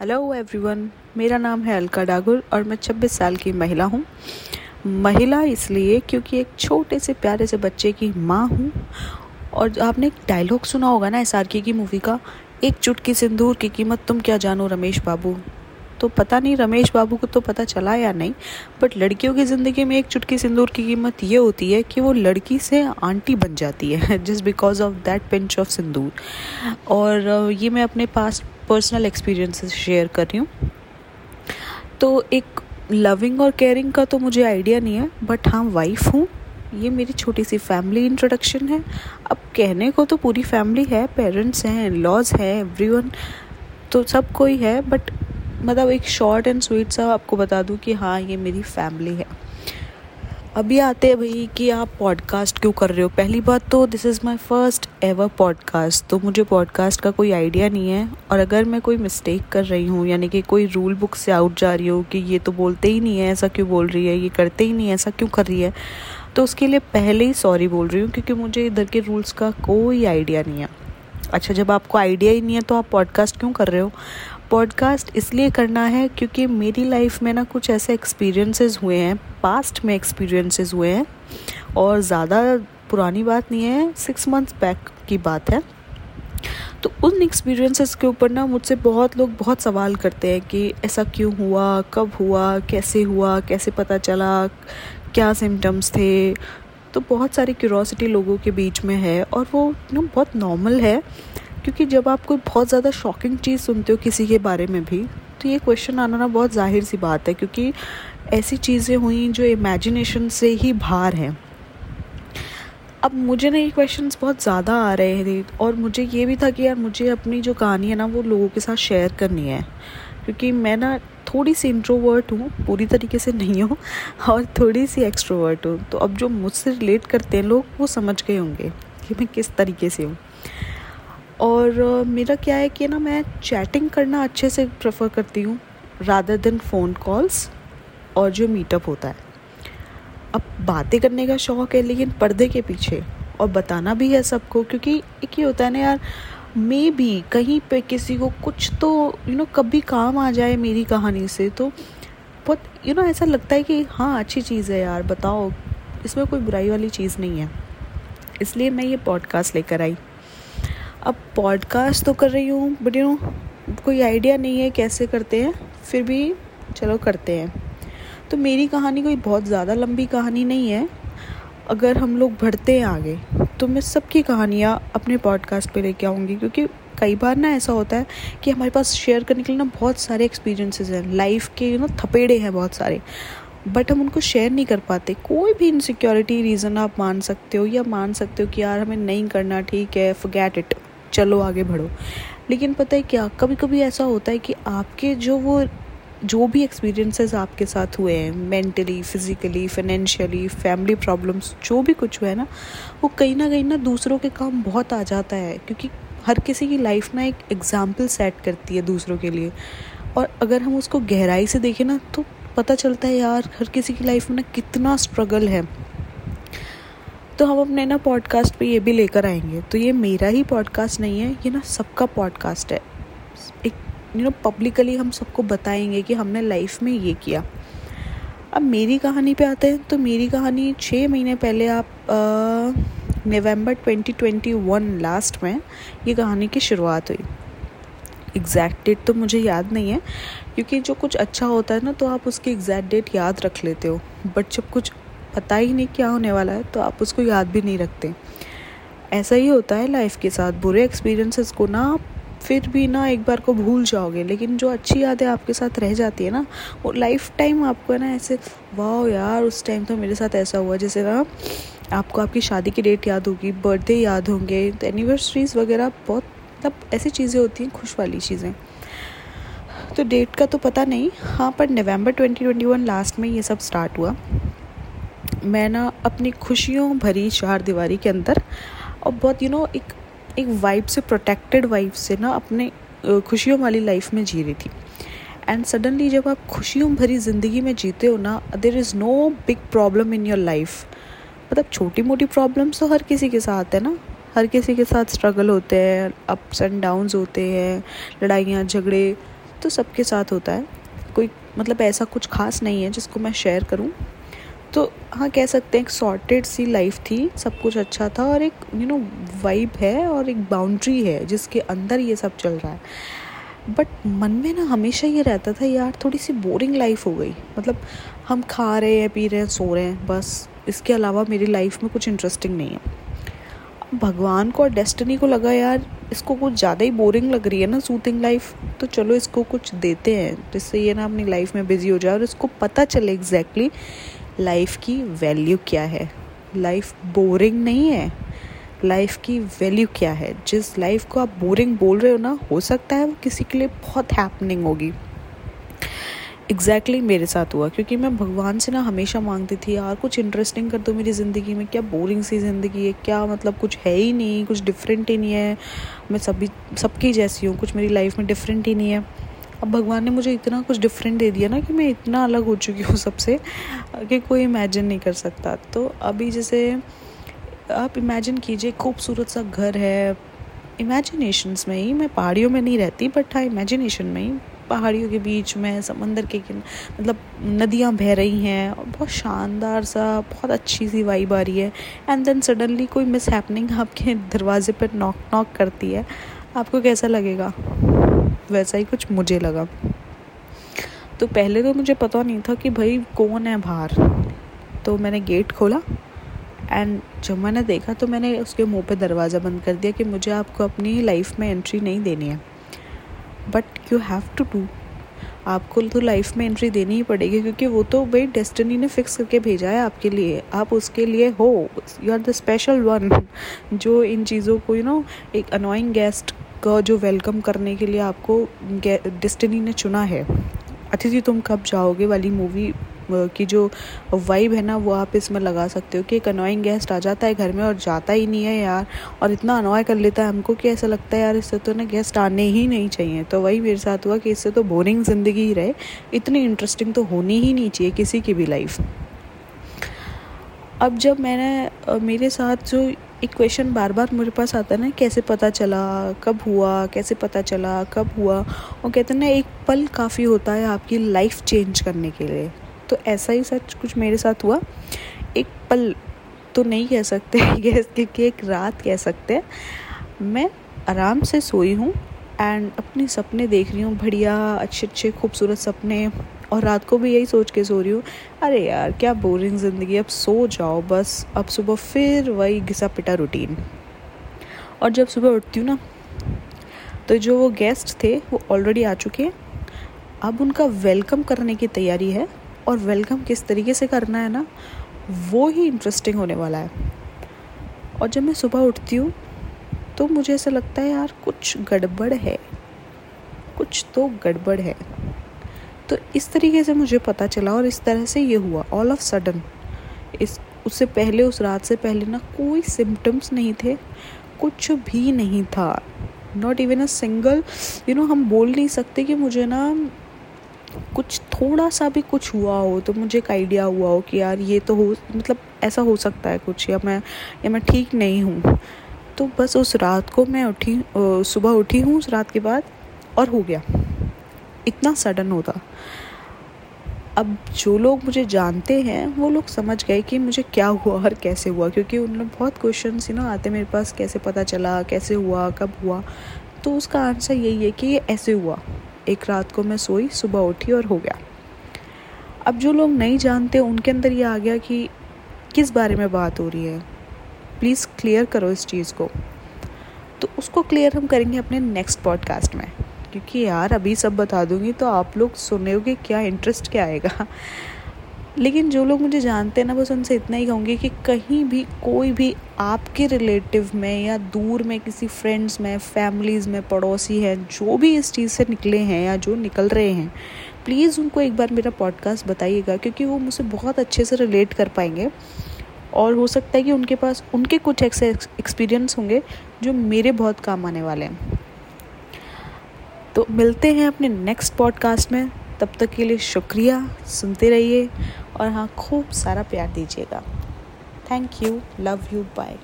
Hello everyone मेरा नाम है अलका डागुर और मैं 26 साल की महिला हूँ। महिला इसलिए क्योंकि एक छोटे से प्यारे से बच्चे की माँ हूँ। और आपने एक डायलॉग सुना होगा ना एस आर की मूवी का, एक चुटकी सिंदूर की कीमत तुम क्या जानो रमेश बाबू? तो पता नहीं रमेश बाबू को तो पता चला या नहीं बट लड़कियों की ज़िंदगी में एक चुटकी सिंदूर की कीमत ये होती है कि वो लड़की से आंटी बन जाती है just because of that pinch of sindoor. और ये मैं अपने पास पर्सनल एक्सपीरियंसेस शेयर कर रही हूँ। तो एक लविंग और केयरिंग का तो मुझे आइडिया नहीं है बट हाँ वाइफ हूँ। ये मेरी छोटी सी फैमिली इंट्रोडक्शन है। अब कहने को तो पूरी फैमिली है पेरेंट्स हैं लॉज हैं एवरीवन तो सब कोई है बट मतलब एक शॉर्ट एंड स्वीट सा आपको बता दूँ कि हाँ ये मेरी फैमिली है। अभी आते हैं भाई कि आप पॉडकास्ट क्यों कर रहे हो? पहली बात तो this is my first ever podcast तो मुझे पॉडकास्ट का कोई आइडिया नहीं है। और अगर मैं कोई मिस्टेक कर रही हूँ, यानी कि कोई रूल बुक से आउट जा रही हूँ कि ये तो बोलते ही नहीं है, ऐसा क्यों बोल रही है, ये करते ही नहीं है, ऐसा क्यों कर रही है तो उसके लिए पहले ही सॉरी बोल रही हूँ क्योंकि मुझे इधर के रूल्स का कोई आइडिया नहीं है। अच्छा जब आपको आइडिया ही नहीं है तो आप पॉडकास्ट क्यों कर रहे हो? पॉडकास्ट इसलिए करना है क्योंकि मेरी लाइफ में ना कुछ ऐसे एक्सपीरियंसेस हुए हैं पास्ट में एक्सपीरियंसेस हुए हैं और ज़्यादा पुरानी बात नहीं है सिक्स मंथ्स बैक की बात है। तो उन एक्सपीरियंसेस के ऊपर ना मुझसे बहुत लोग बहुत सवाल करते हैं कि ऐसा क्यों हुआ, कब हुआ, कैसे हुआ, कैसे पता चला, क्या सिम्टम्स थे? तो बहुत सारी क्यूरोसिटी लोगों के बीच में है और वो ना बहुत नॉर्मल है। क्योंकि जब आप कोई बहुत ज़्यादा शॉकिंग चीज़ सुनते हो किसी के बारे में भी तो ये क्वेश्चन आना ना बहुत ज़ाहिर सी बात है, क्योंकि ऐसी चीज़ें हुई जो इमेजिनेशन से ही बाहर हैं। अब मुझे ना ये क्वेश्चंस बहुत ज़्यादा आ रहे थे और मुझे ये भी था कि यार मुझे अपनी जो कहानी है ना, वो लोगों के साथ शेयर करनी है। क्योंकि मैं ना थोड़ी सी इंट्रोवर्ट हूँ, पूरी तरीके से नहीं हूँ, और थोड़ी सी एक्सट्रोवर्ट हूँ। तो अब जो मुझसे रिलेट करते हैं लोग, वो समझ गए होंगे कि मैं किस तरीके से हूँ। और मेरा क्या है कि ना मैं चैटिंग करना अच्छे से प्रेफर करती हूँ रादर देन फ़ोन कॉल्स और जो मीटअप होता है। अब बातें करने का शौक़ है लेकिन पर्दे के पीछे और बताना भी है सबको क्योंकि एक ही होता है ना यार मे भी कहीं पे किसी को कुछ तो यू you नो know, कभी काम आ जाए मेरी कहानी से तो बहुत यू नो ऐसा लगता है कि हाँ अच्छी चीज़ है यार बताओ इसमें कोई बुराई वाली चीज़ नहीं है। इसलिए मैं ये पॉडकास्ट लेकर आई। अब पॉडकास्ट तो कर रही हूँ बट यू नो कोई आइडिया नहीं है कैसे करते हैं, फिर भी चलो करते हैं। तो मेरी कहानी कोई बहुत ज़्यादा लंबी कहानी नहीं है। अगर हम लोग बढ़ते हैं आगे तो मैं सबकी कहानियाँ अपने पॉडकास्ट पे लेके आऊँगी, क्योंकि कई बार ना ऐसा होता है कि हमारे पास शेयर करने के लिए ना बहुत सारे एक्सपीरियंसेस हैं। लाइफ के यू नो थपेड़े हैं बहुत सारे। बट हम उनको शेयर नहीं कर पाते। कोई भी इनसिक्योरिटी रीज़न आप मान सकते हो या मान सकते हो कि यार हमें नहीं करना, ठीक है फगैट इट चलो आगे बढ़ो। लेकिन पता है क्या कभी कभी ऐसा होता है कि आपके जो वो, जो भी एक्सपीरियंसेस आपके साथ हुए हैं mentally physically financially family problems जो भी कुछ हुआ है ना, वो कहीं ना कहीं ना दूसरों के काम बहुत आ जाता है, क्योंकि हर किसी की लाइफ ना एक एग्ज़ाम्पल सेट करती है दूसरों के लिए। और अगर हम उसको गहराई से देखें ना तो पता चलता है यार, हर किसी की लाइफ में ना कितना स्ट्रगल है। तो हम अपने ना पॉडकास्ट पे ये भी लेकर आएँगे। तो ये मेरा ही पॉडकास्ट नहीं है, ये ना सबका पॉडकास्ट है। एक यू नो पब्लिकली हम सबको बताएँगे कि हमने लाइफ में ये किया। अब मेरी कहानी पे आते हैं तो मेरी कहानी छः महीने पहले आप नवंबर 2021 लास्ट में ये कहानी की शुरुआत हुई। एग्जैक्ट डेट तो मुझे याद नहीं है, क्योंकि जो कुछ अच्छा होता है ना तो आप उसकी एग्जैक्ट डेट याद रख लेते हो। बट जब कुछ पता ही नहीं क्या होने वाला है तो आप उसको याद भी नहीं रखते। ऐसा ही होता है लाइफ के साथ। बुरे एक्सपीरियंसेस को ना फिर भी ना एक बार को भूल जाओगे, लेकिन जो अच्छी यादें आपके साथ रह जाती है ना, वो लाइफ टाइम आपको है ना ऐसे वाह यार, उस टाइम तो मेरे साथ ऐसा हुआ। जैसे ना, आपको आपकी शादी की डेट याद होगी बर्थडे याद होंगे तो एनिवर्सरीज वगैरह बहुत मतलब ऐसी चीज़ें होती हैं, खुश वाली चीज़ें। तो डेट का तो पता नहीं। हाँ पर नवंबर 2021 लास्ट में ये सब स्टार्ट हुआ। मैं ना अपनी खुशियों भरी चार दीवारी के अंदर और बहुत यू you नो know, एक एक वाइब से प्रोटेक्टेड वाइब से ना अपने खुशियों वाली लाइफ में जी रही थी। एंड सडनली जब आप खुशियों भरी ज़िंदगी में जीते हो ना there is no big problem in your life मतलब छोटी मोटी प्रॉब्लम्स तो हर किसी के साथ है ना। हर किसी के साथ स्ट्रगल होते हैं अप्स एंड डाउन्स होते हैं लड़ाइयाँ झगड़े तो सबके साथ होता है। कोई मतलब ऐसा कुछ खास नहीं है जिसको मैं शेयर करूँ। तो हाँ कह सकते हैं एक सॉर्टेड सी लाइफ थी, सब कुछ अच्छा था और एक यू नो वाइब है और एक बाउंड्री है जिसके अंदर ये सब चल रहा है। बट मन में ना हमेशा ये रहता था, यार, थोड़ी सी बोरिंग लाइफ हो गई। मतलब हम खा रहे हैं, पी रहे हैं, सो रहे हैं, बस इसके अलावा मेरी लाइफ में कुछ इंटरेस्टिंग नहीं है। भगवान को और डेस्टिनी को लगा, यार, इसको कुछ ज़्यादा ही बोरिंग लग रही है ना सूथिंग लाइफ तो चलो इसको कुछ देते हैं, जिससे ये ना अपनी लाइफ में बिज़ी हो जाए और इसको पता चले एग्जैक्टली exactly लाइफ की वैल्यू क्या है? लाइफ बोरिंग नहीं है। लाइफ की वैल्यू क्या है? जिस लाइफ को आप बोरिंग बोल रहे हो ना, हो सकता है वो किसी के लिए बहुत हैपनिंग होगी। एग्जैक्टली exactly मेरे साथ हुआ, क्योंकि मैं भगवान से ना हमेशा मांगती थी, यार, कुछ इंटरेस्टिंग कर दो मेरी ज़िंदगी में, क्या बोरिंग सी ज़िंदगी है, क्या मतलब कुछ है ही नहीं, कुछ डिफरेंट ही नहीं है। मैं सभी, सबकी जैसी हूँ, कुछ मेरी लाइफ में डिफरेंट ही नहीं है। अब भगवान ने मुझे इतना कुछ डिफरेंट दे दिया ना कि मैं इतना अलग हो चुकी हूँ सबसे, कि कोई इमेजिन नहीं कर सकता। तो अभी जैसे आप इमेजिन कीजिए, खूबसूरत सा घर है इमेजिनेशंस में ही, मैं पहाड़ियों में नहीं रहती बट हाँ इमेजिनेशन में ही। पहाड़ियों के बीच में, समंदर के मतलब नदियाँ बह रही हैं और बहुत शानदार सा, बहुत अच्छी सी वाइब आ रही है। एंड देन सडनली कोई मिस हैपनिंग आपके दरवाजे पर नॉक नॉक करती है। आपको कैसा लगेगा? वैसा ही कुछ मुझे लगा। तो पहले तो मुझे पता नहीं था कि भाई कौन है बाहर। तो मैंने गेट खोला एंड जब मैंने देखा तो मैंने उसके मुँह पे दरवाज़ा बंद कर दिया कि मुझे आपको अपनी लाइफ में एंट्री नहीं देनी है। But you have to do आपको तो लाइफ में एंट्री देनी ही पड़ेगी क्योंकि वो तो भाई डेस्टिनी ने फिक्स करके भेजा है आपके लिए। आप उसके लिए हो। You are the special one जो इन चीज़ों को यू नो एक अनोइंग गेस्ट का जो वेलकम करने के लिए आपको डिस्टनी ने चुना है। अतिथि, तुम कब जाओगे वाली मूवी की जो वाइब है ना, वो आप इसमें लगा सकते हो कि एक अनोइंग गेस्ट आ जाता है घर में और जाता ही नहीं है यार, और इतना अनॉय कर लेता है हमको कि ऐसा लगता है यार, इससे तो ना गेस्ट आने ही नहीं चाहिए। तो वही मेरे साथ हुआ कि इससे तो बोरिंग ज़िंदगी ही रहे। इतनी इंटरेस्टिंग तो होनी ही नहीं चाहिए किसी की भी लाइफ अब जब मैंने मेरे साथ जो एक क्वेश्चन बार बार मेरे पास आता है ना, कैसे पता चला, कब हुआ, कैसे पता चला, कब हुआ, और कहते हैं ना, एक पल काफ़ी होता है आपकी लाइफ चेंज करने के लिए। तो ऐसा ही सच कुछ मेरे साथ हुआ। एक पल तो नहीं कह सकते क्योंकि एक रात कह सकते हैं। मैं आराम से सोई हूँ एंड अपने सपने देख रही हूँ, बढ़िया अच्छे अच्छे खूबसूरत सपने और रात को भी यही सोच के सो रही हूँ, अरे यार, क्या बोरिंग ज़िंदगी अब सो जाओ बस। अब सुबह फिर वही घिसा पिटा रूटीन और जब सुबह उठती हूँ ना तो जो वो गेस्ट थे, वो ऑलरेडी आ चुके हैं। अब उनका वेलकम करने की तैयारी है और वेलकम किस तरीके से करना है ना, वो ही इंटरेस्टिंग होने वाला है। और जब मैं सुबह उठती हूँ तो मुझे ऐसा लगता है, यार, कुछ गड़बड़ है। कुछ तो गड़बड़ है। तो इस तरीके से मुझे पता चला और इस तरह से ये हुआ। ऑल ऑफ़ सडन इस, उससे पहले, उस रात से पहले ना कोई सिम्टम्स नहीं थे, कुछ भी नहीं था। Not even a single you know हम बोल नहीं सकते कि मुझे ना कुछ, थोड़ा सा भी कुछ हुआ हो तो मुझे एक आइडिया हुआ हो कि यार ये तो हो मतलब ऐसा हो सकता है कुछ, या मैं या मैं ठीक नहीं हूँ। तो बस उस रात को मैं उठी सुबह उठी हूँ, उस रात के बाद और हो गया। इतना सडन होता। अब जो लोग मुझे जानते हैं, वो लोग समझ गए कि मुझे क्या हुआ और कैसे हुआ, क्योंकि उन लोग बहुत क्वेश्चन यू नो आते मेरे पास, कैसे पता चला, कैसे हुआ, कब हुआ। तो उसका आंसर यही है कि ये ऐसे हुआ। एक रात को मैं सोई, सुबह उठी और हो गया। अब जो लोग नहीं जानते, उनके अंदर ये आ गया कि किस बारे में बात हो रही है। प्लीज़ क्लियर करो इस चीज़ को। तो उसको क्लियर हम करेंगे अपने नेक्स्ट पॉडकास्ट में। क्योंकि यार अभी सब बता दूँगी तो आप लोग सुनोगे क्या इंटरेस्ट क्या आएगा। लेकिन जो लोग मुझे जानते हैं ना, बस उनसे इतना ही कहूँगी कि कहीं भी, कोई भी आपके रिलेटिव में या दूर में किसी फ्रेंड्स में फैमिलीज़ में, पड़ोसी हैं, जो भी इस चीज़ से निकले हैं या जो निकल रहे हैं प्लीज़ उनको एक बार मेरा पॉडकास्ट बताइएगा, क्योंकि वो मुझसे बहुत अच्छे से रिलेट कर पाएँगे। और हो सकता है कि उनके पास, उनके कुछ ऐसे एक्सपीरियंस होंगे जो मेरे बहुत काम आने वाले हैं। तो मिलते हैं अपने नेक्स्ट पॉडकास्ट में। तब तक के लिए शुक्रिया। सुनते रहिए और हाँ खूब सारा प्यार दीजिएगा। Thank you love you bye